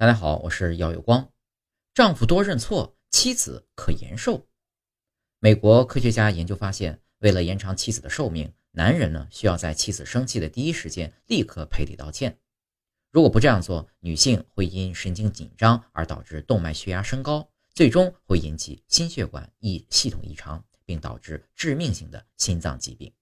大家好，我是姚有光。丈夫多认错，妻子可延寿。美国科学家研究发现，为了延长妻子的寿命，男人呢需要在妻子生气的第一时间立刻赔礼道歉。如果不这样做，女性会因神经紧张而导致动脉血压升高，最终会引起心血管异系统异常，并导致致命性的心脏疾病。